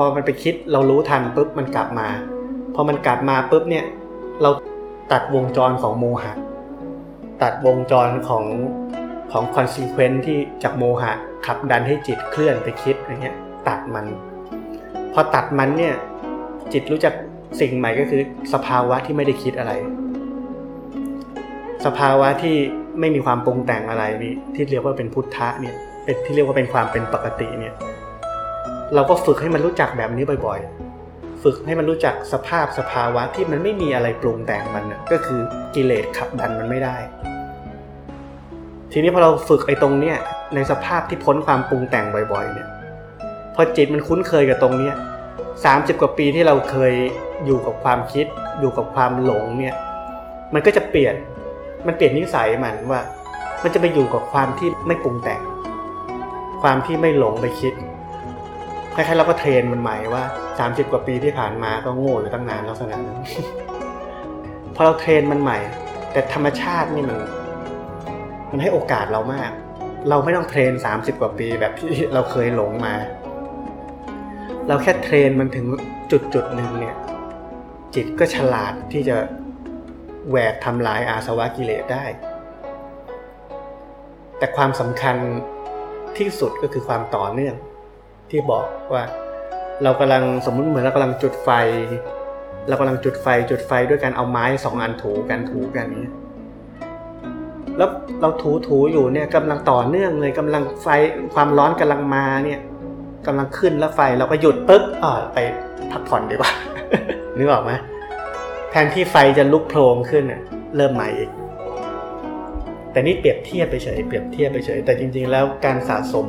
พอมันไปคิดเรารู้ทันปุ๊บมันกลับมา พอมันกลับมาปุ๊บเนี่ย เราตัดวงจรของโมหะ ตัดวงจรของของคอนซีเควนที่จากโมหะขับดันให้จิตเคลื่อนไปคิดอย่างเงี้ยตัดมัน พอตัดมันเนี่ยจิตรู้จักสิ่งใหม่ก็คือสภาวะที่ไม่ได้คิดอะไร สภาวะที่ไม่มีความปรุงแต่งอะไรนี่ที่เรียกว่าเป็นพุทธะเนี่ยเป็นที่เรียกว่าเป็นความเป็นปกติเนี่ย เราก็ฝึกให้มันรู้จักแบบนี้บ่อยๆ ฝึกให้มันรู้จักสภาพสภาวะที่มันไม่มีอะไรปรุงแต่งมันนะก็คือกิเลสขับดันมันไม่ได้ ทีนี้พอเราฝึกไอ้ตรงเนี้ยในสภาพที่พ้นความปรุงแต่งบ่อย ๆ เนี่ยพอจิตมันคุ้นเคยกับตรงเนี้ยสามสิบกว่าปีที่เราเคยอยู่กับความคิด อยู่กับความหลงเนี่ย มันก็จะเปลี่ยนมันเปลี่ยนนิสัยมันว่า มันจะไปอยู่กับความที่ไม่ปรุงแต่ง ความที่ไม่หลงไปคิด คล้ายๆเราก็เทรนมันใหม่ว่าสามสิบกว่าปีที่ผ่านมาก็โง่อยู่ตั้งนานลักษณะนั้นพอเราเทรนมันใหม่ แต่ธรรมชาตินี่มัน มันให้โอกาสเรามาก เราไม่ต้องเทรนสามสิบกว่าปีแบบที่เราเคยหลงมา เราแค่เทรนมันถึงจุดจุดหนึ่งเนี่ย จิตก็ฉลาดที่จะแหวกทำลายอาสวะกิเลสได้ แต่ความสำคัญที่สุดก็คือความต่อเนื่อง ที่บอกว่า เรากำลังสมมุติเหมือนเรากำลังจุดไฟ เรากำลังจุดไฟจุดไฟด้วยการเอาไม้สองอันถูกันถูกันนี้แล้วเราถูถูอยู่เนี่ยกำลังต่อเนื่องเลยกำลังไฟความร้อนกำลังมาเนี่ยกำลังขึ้นแล้วไฟเราก็หยุดปุ๊บอ่าไปพักผ่อนดีกว่านึกออกไหมแทนที่ไฟจะลุกโพลงขึ้นเน่ยเริ่มใหม่อีกแต่นี่เปรียบเทียบไปเฉยเปรียบเทียบไปเฉยแต่จริง ๆ แล้วการสะสม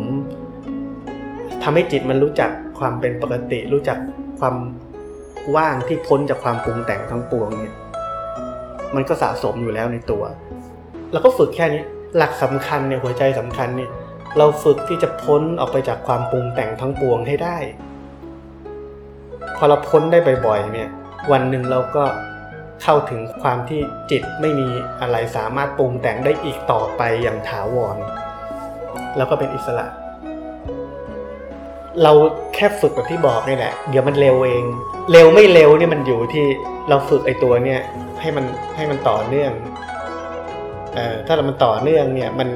ทำให้จิตมันรู้จักความเป็นปกติ รู้จักความว่างที่พ้นจากความปรุงแต่งทั้งปวงเนี่ย มันก็สะสมอยู่แล้วในตัวเราก็ฝึกแค่นี้ หลักสำคัญเนี่ยหัวใจสำคัญเนี่ยเราฝึกที่จะพ้นออกไปจากความปรุงแต่งทั้งปวงให้ได้ พอเราพ้นได้บ่อยๆเนี่ย วันหนึ่งเราก็เข้าถึงความที่จิตไม่มีอะไรสามารถปรุงแต่งได้อีกต่อไปอย่างถาวร แล้วก็เป็นอิสระ เราแค่ฝึกแบบที่บอกนี่แหละ เดี๋ยวมันเร็วเอง เร็วไม่เร็วนี่มันอยู่ที่เราฝึกไอ้ตัวเนี่ยให้มันให้มันต่อเนื่องเอ่อถ้าเรามันต่อเนื่องเนี่ยมัน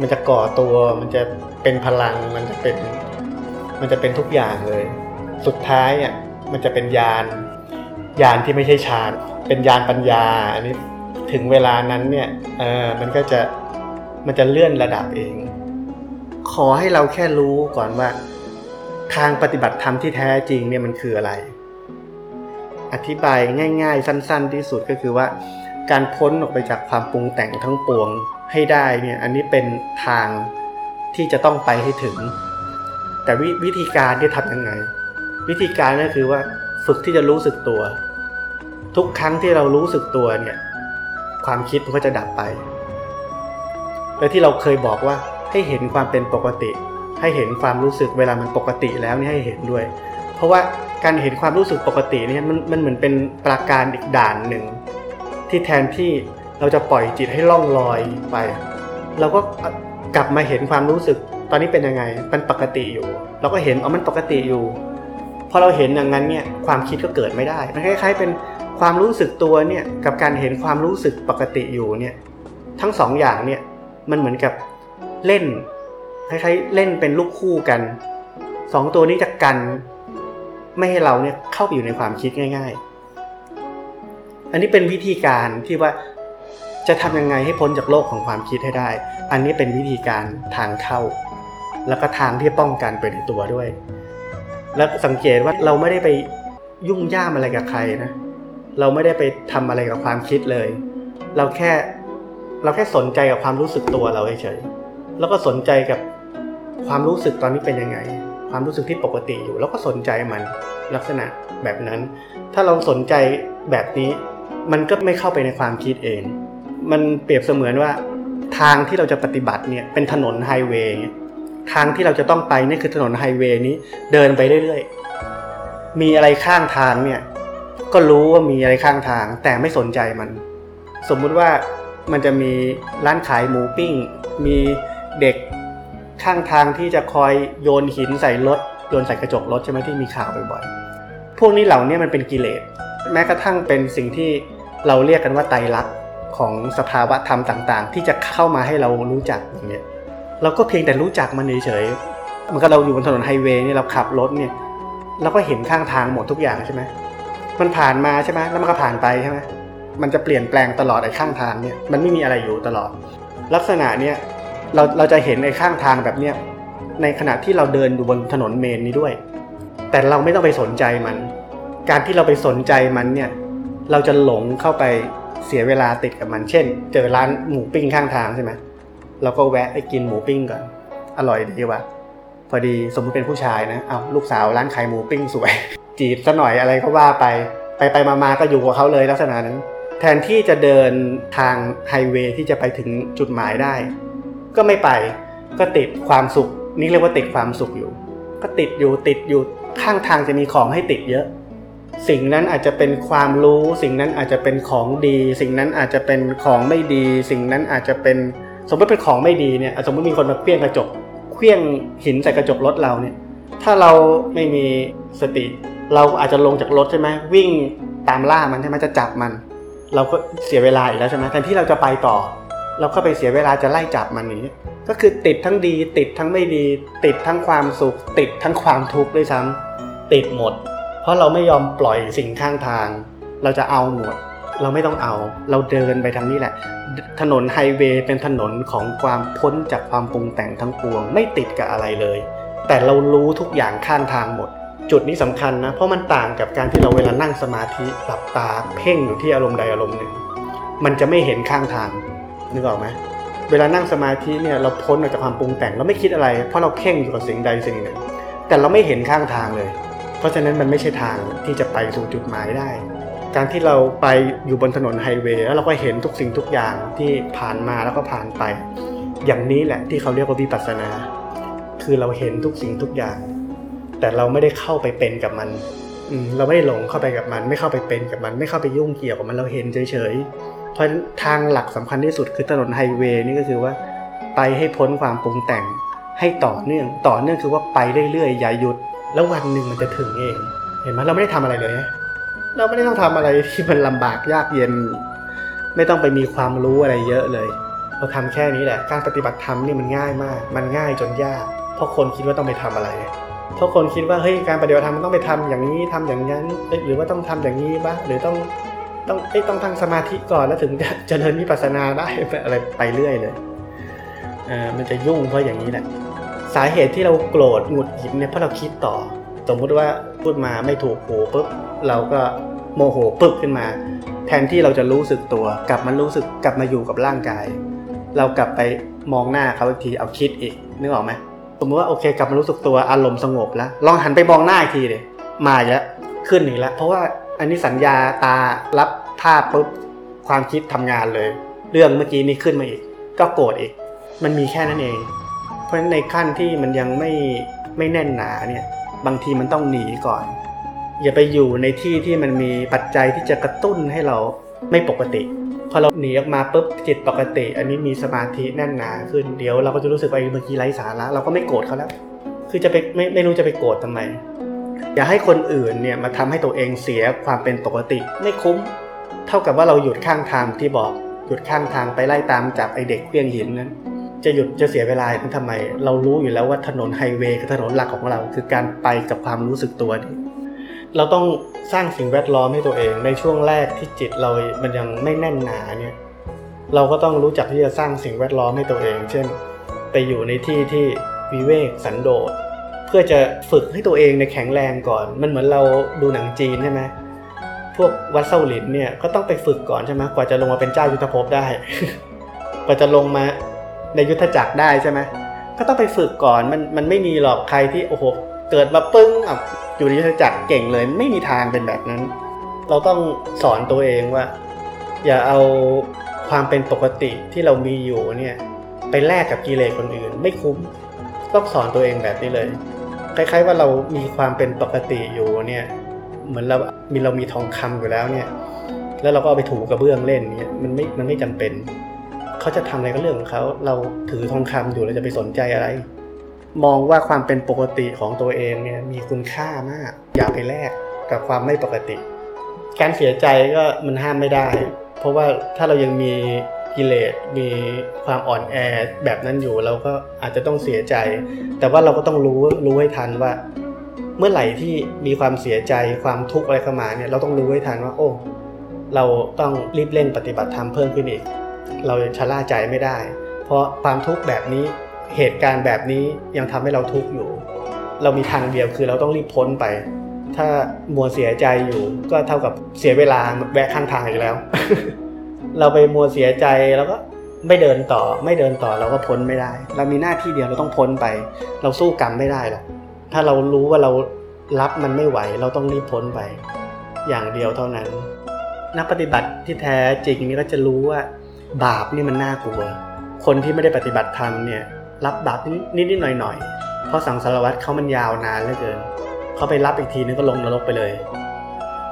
มันจะก่อตัว มันจะเป็นพลัง มันจะเป็น มันจะเป็นทุกอย่างเลย สุดท้ายอะมันจะเป็นยานยานที่ไม่ใช่ฌานเป็นยานปัญญา อันนี้ถึงเวลานั้นเนี่ยเออมันก็จะมันจะเลื่อนระดับเอง ขอให้เราแค่รู้ก่อนว่า ทางปฏิบัติธรรมที่แท้จริงเนี่ยมันคืออะไร อธิบายง่าย ๆ สั้น ๆ ที่สุดก็คือว่า การพ้นออกไปจากความปรุงแต่งทั้งปวงให้ได้เนี่ยอันนี้เป็นทางที่จะต้องไปให้ถึง แต่ววิธีการที่ทำยังไง วิธีการก็คือว่าฝึกที่จะรู้สึกตัว ทุกครั้งที่เรารู้สึกตัวเนี่ยความคิดมันก็จะดับไป และที่เราเคยบอกว่าให้เห็นความเป็นปกติ ให้เห็นความรู้สึกเวลามันปกติแล้วนี่ให้เห็นด้วย เพราะว่าการเห็นความรู้สึกปกตินี่มันมันเหมือนเป็นปราการอีกด่านหนึ่ง ที่แทนที่เราจะปล่อยจิตให้ล่องลอยไป เราก็กลับมาเห็นความรู้สึก ตอนนี้เป็นยังไงมันปกติอยู่ เราก็เห็นเอามันปกติอยู่พอเราเห็นอย่างนั้นเนี่ยความคิดก็เกิดไม่ได้มันคล้ายๆเป็นความรู้สึกตัวเนี่ยกับการเห็นความรู้สึกปกติอยู่เนี่ยทั้งสองอย่างเนี่ยมันเหมือนกับเล่น คล้ายๆเล่นเป็นลูกคู่กันสองตัวนี้จะกัน ไม่ให้เราเนี่ยเข้าไปอยู่ในความคิดง่าย ๆ อันนี้เป็นวิธีการที่ว่าจะทำยังไงให้พ้นจากโลกของความคิดให้ได้ อันนี้เป็นวิธีการทางเข้า แล้วก็ทางที่ป้องกันไปในตัวด้วย แล้วสังเกตว่าเราไม่ได้ไปยุ่งย่ามอะไรกับใครนะ เราไม่ได้ไปทำอะไรกับความคิดเลย เราแค่เราแค่สนใจกับความรู้สึกตัวเราเฉยๆ แล้วก็สนใจกับความรู้สึกตอนนี้เป็นยังไง ความรู้สึกที่ปกติอยู่ แล้วก็สนใจมันลักษณะแบบนั้น ถ้าเราสนใจแบบนี้ มันก็ไม่เข้าไปในความคิดเอง มันเปรียบเสมือนว่า ทางที่เราจะปฏิบัติเนี่ยเป็นถนนไฮเวย์ทางที่เราจะต้องไปนี่คือถนนไฮเวย์นี้เดินไปเรื่อยๆ มีอะไรข้างทางเนี่ยก็รู้ว่ามีอะไรข้างทาง แต่ไม่สนใจมัน สมมุติว่ามันจะมีร้านขายหมูปิ้ง มี เด็กข้างทางที่จะคอยโยนหินใส่รถโยนใส่กระจกรถใช่ไหมที่มีข่าวบ่อยๆพวกนี้เหล่านี้มันเป็นกิเลสแม้กระทั่งเป็นสิ่งที่เราเรียกกันว่าไตรลักษณ์ของสภาวะธรรมต่างๆ ที่จะเข้ามาให้เรารู้จักอย่างเงี้ยเราก็เพียงแต่รู้จักมันเฉยๆมันก็เราอยู่บนถนนไฮเวย์เนี่ยเราขับรถเนี่ยเราก็เห็นข้างทางหมดทุกอย่างใช่ไหมมันผ่านมาใช่ไหมแล้วมันก็ผ่านไปใช่ไหมมันจะเปลี่ยนแปลงตลอดไอ้ข้างทางเนี่ยมันไม่มีอะไรอยู่ตลอด ลักษณะเนี่ย เราเราจะเห็นไอ้ข้างทางแบบเนี้ยในขณะที่เราเดินอยู่บนถนนเมนนี้ด้วย แต่เราไม่ต้องไปสนใจมัน การที่เราไปสนใจมันเนี่ย เราจะหลงเข้าไปเสียเวลาติดกับมัน เช่น เจอร้านหมูปิ้งข้างทางใช่ไหมเราก็แวะไปกินหมูปิ้งก่อน อร่อยดีว่ะพอดีสมมติเป็นผู้ชายนะ เอาลูกสาวร้านขายหมูปิ้งสวย จีบซะหน่อยอะไรก็ว่าไป ไปไปมาๆก็อยู่กับเขาเลยลักษณะนั้น แทนที่จะเดินทางไฮเวย์ที่จะไปถึงจุดหมายได้ ก็ไม่ไป ก็ติดความสุข นี่เรียกว่าติดความสุขอยู่ ก็ติดอยู่ติดอยู่ข้างทางจะมีของให้ติดเยอะ สิ่งนั้นอาจจะเป็นความรู้ สิ่งนั้นอาจจะเป็นของดี สิ่งนั้นอาจจะเป็นของไม่ดี สิ่งนั้นอาจจะเป็นสมมติเป็นของไม่ดีเนี่ยสมมติมีคนมาเพี้ยงกระจกเคลี้ยงหินใส่กระจกรถเราเนี่ยถ้าเราไม่มีสติ เราอาจจะลงจากรถใช่ไหมวิ่งตามล่ามันใช่ไหมจะจับมัน เราก็เสียเวลาอีกแล้วใช่ไหมแทนที่เราจะไปต่อ เราก็ไปเสียเวลาจะไล่จับมันอย่างนี้ก็คือติดทั้งดี ติดทั้งไม่ดี ติดทั้งความสุข ติดทั้งความทุกข์ด้วยซ้ำติดหมด เพราะเราไม่ยอมปล่อยสิ่งข้างทาง เราจะเอาหมด เราไม่ต้องเอา เราเดินไปทางนี้แหละ ถนนไฮเวย์เป็นถนนของความพ้นจากความปรุงแต่งทั้งปวง ไม่ติดกับอะไรเลย แต่เรารู้ทุกอย่างข้างทางหมด จุดนี้สำคัญนะ เพราะมันต่างกับการที่เราเวลานั่งสมาธิหลับตาเพ่งอยู่ที่อารมณ์ใดอารมณ์หนึ่ง มันจะไม่เห็นข้างทาง นึกออกไหมเวลานั่งสมาธิเนี่ยเราพ้นออกจากความปรุงแต่งเราไม่คิดอะไร เพราะเราเพ่งอยู่กับสิ่งใดสิ่งหนึ่ง แต่เราไม่เห็นข้างทางเลย เพราะฉะนั้นมันไม่ใช่ทางที่จะไปสู่จุดหมายได้ การที่เราไปอยู่บนถนนไฮเวย์แล้วเราก็เห็นทุกสิ่งทุกอย่างที่ผ่านมาแล้วก็ผ่านไป อย่างนี้แหละที่เขาเรียกว่าวิปัสสนา คือเราเห็นทุกสิ่งทุกอย่าง แต่เราไม่ได้เข้าไปเป็นกับมันเราไม่ได้หลงเข้าไปกับมัน ไม่เข้าไปเป็นกับมัน ไม่เข้าไปยุ่งเกี่ยวกับมันเราเห็นเฉยๆ เพราะทางหลักสำคัญที่สุดคือถนนไฮเวย์นี่ก็คือว่าไปให้พ้นความปรุงแต่งให้ต่อเนื่อง ต่อเนื่องคือว่าไปเรื่อยๆอย่าหยุด แล้ววันหนึ่งมันจะถึงเอง เห็นไหมเราไม่ได้ทำอะไรเลย เราไม่ได้ต้องทำอะไรที่มันลำบากยากเย็น ไม่ต้องไปมีความรู้อะไรเยอะเลย เราทำแค่นี้แหละ การปฏิบัติธรรมนี่มันง่ายมาก มันง่ายจนยาก เพราะคนคิดว่าต้องไปทำอะไร เพราะคนคิดว่าเฮ้ยการปฏิบัติธรรมมันต้องไปทำอย่างนี้ทำอย่างนั้นหรือว่าต้องทำอย่างนี้บ้างหรือต้อง ต้องต้องตั้งสมาธิก่อนแล้วถึงจะเจริญวิปัสสนาได้อะไรไปเรื่อยเลยเออมันจะยุ่งเพราะอย่างนี้แหละสาเหตุที่เราโกรธหงุดหงิดเนี่ยเพราะเราคิดต่อ สมมุติว่าพูดมาไม่ถูกหูปุ๊บเราก็โมโหปึ๊บขึ้นมา แทนที่เราจะรู้สึกตัว กลับมารู้สึกกลับมาอยู่กับร่างกาย เรากลับไปมองหน้าเขาอีกทีเอาคิดอีกนึกออกไหมสมมติว่าโอเคกลับมารู้สึกตัวอารมณ์สงบแล้ว ลองหันไปมองหน้าอีกทีเลยมาอีกแล้วขึ้นอีกแล้วเพราะว่า อันนี้สัญญาตารับภาพปุ๊บความคิดทำงานเลย เรื่องเมื่อกี้นี้ขึ้นมาอีก ก็โกรธอีก มันมีแค่นั้นเอง เพราะฉะนั้นในขั้นที่มันยังไม่ไม่แน่นหนาเนี่ยบางทีมันต้องหนีก่อน อย่าไปอยู่ในที่ที่มันมีปัจจัยที่จะกระตุ้นให้เราไม่ปกติพอเราหนีออกมาปุ๊บจิตปกติ อันนี้มีสมาธิแน่นหนาขึ้นเดี๋ยวเราก็จะรู้สึกว่าเมื่อกี้ไร้สาระเราก็ไม่โกรธเขาแล้ว คือจะไปไม่ไม่รู้จะไปโกรธทำไม อย่าให้คนอื่นเนี่ยมาทำให้ตัวเองเสียความเป็นปกติ ไม่คุ้ม เท่ากับว่าเราหยุดข้างทางที่บอกหยุดข้างทางไปไล่ตามจับไอเด็กเครื่องหินนั้น จะหยุดจะเสียเวลานั้นทำไม เรารู้อยู่แล้วว่าถนนไฮเวย์คือถนนหลักของเรา คือการไปกับความรู้สึกตัวนี่เราต้องสร้างสิ่งแวดล้อมให้ตัวเองในช่วงแรกที่จิตเรา มันยังไม่แน่นหนาเนี่ยเราก็ต้องรู้จักที่จะสร้างสิ่งแวดล้อมให้ตัวเอง เช่น ไปอยู่ในที่ที่วิเวกสันโดษ พื่อจะฝึกให้ตัวเองในแข็งแรงก่อน มันเหมือนเราดูหนังจีนใช่ไหมพวกวัดเซาหลินเนี่ยก็ต้องไปฝึกก่อนใช่ไหมกว่าจะลงมาเป็นเจ้ายุทธภพได้ กว่าจะลงมาในยุทธจักรได้ใช่ไหมก็ต้องไปฝึกก่อนมันมันไม่มีหรอกใครที่โอ้โหเกิดมาปึ้งอะอยู่ในยุทธจักรเก่งเลย ไม่มีทางเป็นแบบนั้น เราต้องสอนตัวเองว่า อย่าเอาความเป็นปกติที่เรามีอยู่เนี่ยไปแลกกับกิเลสคนอื่น ไม่คุ้มต้องสอนตัวเองแบบนี้เลย คล้าย ๆ ว่าเรามีความเป็นปกติอยู่เนี่ย เหมือนเรามีเรามีทองคำอยู่แล้วเนี่ย แล้วเราก็เอาไปถูกระเบื้องเล่นเนี่ยมันไม่มันไม่จำเป็นเขาจะทำอะไรก็เรื่องของเขาเราถือทองคำอยู่เราจะไปสนใจอะไร มองว่าความเป็นปกติของตัวเองเนี่ยมีคุณค่ามาก อย่าไปแลกกับความไม่ปกติ การเสียใจก็มันห้ามไม่ได้ เพราะว่าถ้าเรายังมี กิเลสมีความอ่อนแอแบบนั้นอยู่เราก็อาจจะต้องเสียใจ แต่ว่าเราก็ต้องรู้รู้ให้ทันว่า เมื่อไหร่ที่มีความเสียใจความทุกข์อะไรเข้ามาเนี่ยเราต้องรู้ให้ทันว่า โอ้เราต้องรีบเร่งปฏิบัติธรรมเพิ่มขึ้นอีก เราชะล่าใจไม่ได้ เพราะความทุกข์แบบนี้เหตุการณ์แบบนี้ยังทำให้เราทุกข์อยู่ เรามีทางเดียวคือเราต้องรีบพ้นไป ถ้ามัวเสียใจอยู่ก็เท่ากับเสียเวลาแวะข้างทางอีกแล้ว เราไปมัวเสียใจแล้วก็ไม่เดินต่อ ไม่เดินต่อเราก็พ้นไม่ได้ เรามีหน้าที่เดียวเราต้องพ้นไป เราสู้กรรมไม่ได้หรอกถ้าเรารู้ว่าเรารับมันไม่ไหว เราต้องรีบพ้นไป อย่างเดียวเท่านั้น นักปฏิบัติที่แท้จริงนี่ก็จะรู้ว่า บาปนี่มันน่ากลัว คนที่ไม่ได้ปฏิบัติธรรมเนี่ยรับบาปนิดๆหน่อยๆเพราะสังสารวัตรเขามันยาวนานเหลือเกินเขาไปรับอีกทีนึงก็ลงนรกไปเลย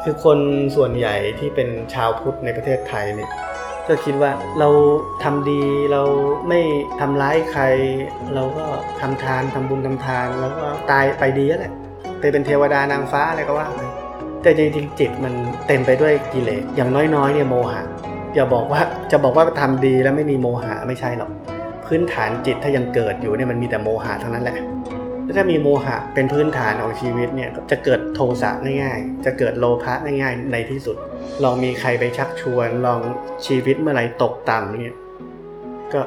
คือคนส่วนใหญ่ที่เป็นชาวพุทธในประเทศไทยเนี่ยก็คิดว่าเราทำดีเราไม่ทำร้ายใคร เราก็ทำทานทำบุญทำทาน แล้วก็ตายไปดีแล้วแหละไปเป็นเทวดานางฟ้าอะไรก็ว่าไปแต่จริงๆจิตมันเต็มไปด้วยกิเลสอย่างน้อยๆเนี่ยโมหะอย่าบอกว่าจะบอกว่าทำดีแล้วไม่มีโมหะไม่ใช่หรอก พื้นฐานจิตถ้ายังเกิดอยู่เนี่ยมันมีแต่โมหะทั้งนั้นแหละ ถ้ามีโมหะเป็นพื้นฐานของชีวิตเนี่ยจะเกิดโทสะง่ายๆ จะเกิดโลภะง่ายๆในที่สุด ลองมีใครไปชักชวน ลองชีวิตเมื่อไรตกต่ำเนี่ยก็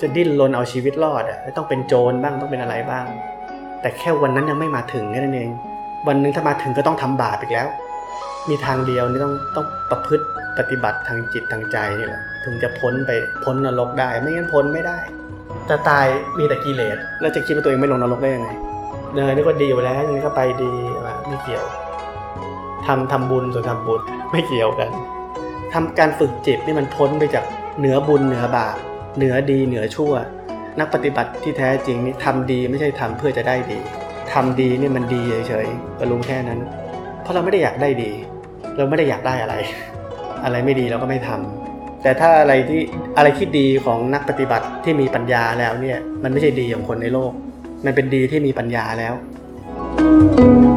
จะดิ้นรนเอาชีวิตรอดอะต้องเป็นโจรบ้างต้องเป็นอะไรบ้าง แต่แค่วันนั้นยังไม่มาถึงแค่นั้นเอง วันหนึงถ้ามาถึงก็ต้องทำบาปอีกแล้ว มีทางเดียวนี่ต้องต้องประพฤติปฏิบัติทางจิตทางใจนี่แหละถึงจะพ้นไปพ้นนรกได้ ไม่งั้นพ้นไม่ได้ แต่ตายมีแต่กิเลสแล้วจะคิดว่าตัวเองไม่ลงนรกได้ยังไงเนยนี่ก็ดีอยู่แล้วนี่ก็ไปดีว่ะไม่เกี่ยวทำทำบุญส่วนทำบุญไม่เกี่ยวกันทำการฝึกจิตนี่มันพ้นไปจากเหนือบุญเหนือบาปเหนือดีเหนือชั่ว นักปฏิบัติที่แท้จริงนี่ทำดีไม่ใช่ทำเพื่อจะได้ดีทำดีนี่มันดีเฉยๆก็รู้แค่นั้น เพราะเราไม่ได้อยากได้ดี เราไม่ได้อยากได้อะไร อะไรไม่ดีเราก็ไม่ทำ แต่ถ้าอะไรที่อะไรที่ดีของนักปฏิบัติที่มีปัญญาแล้วเนี่ย มันไม่ใช่ดีของคนในโลก มันเป็นดีที่มีปัญญาแล้ว thank you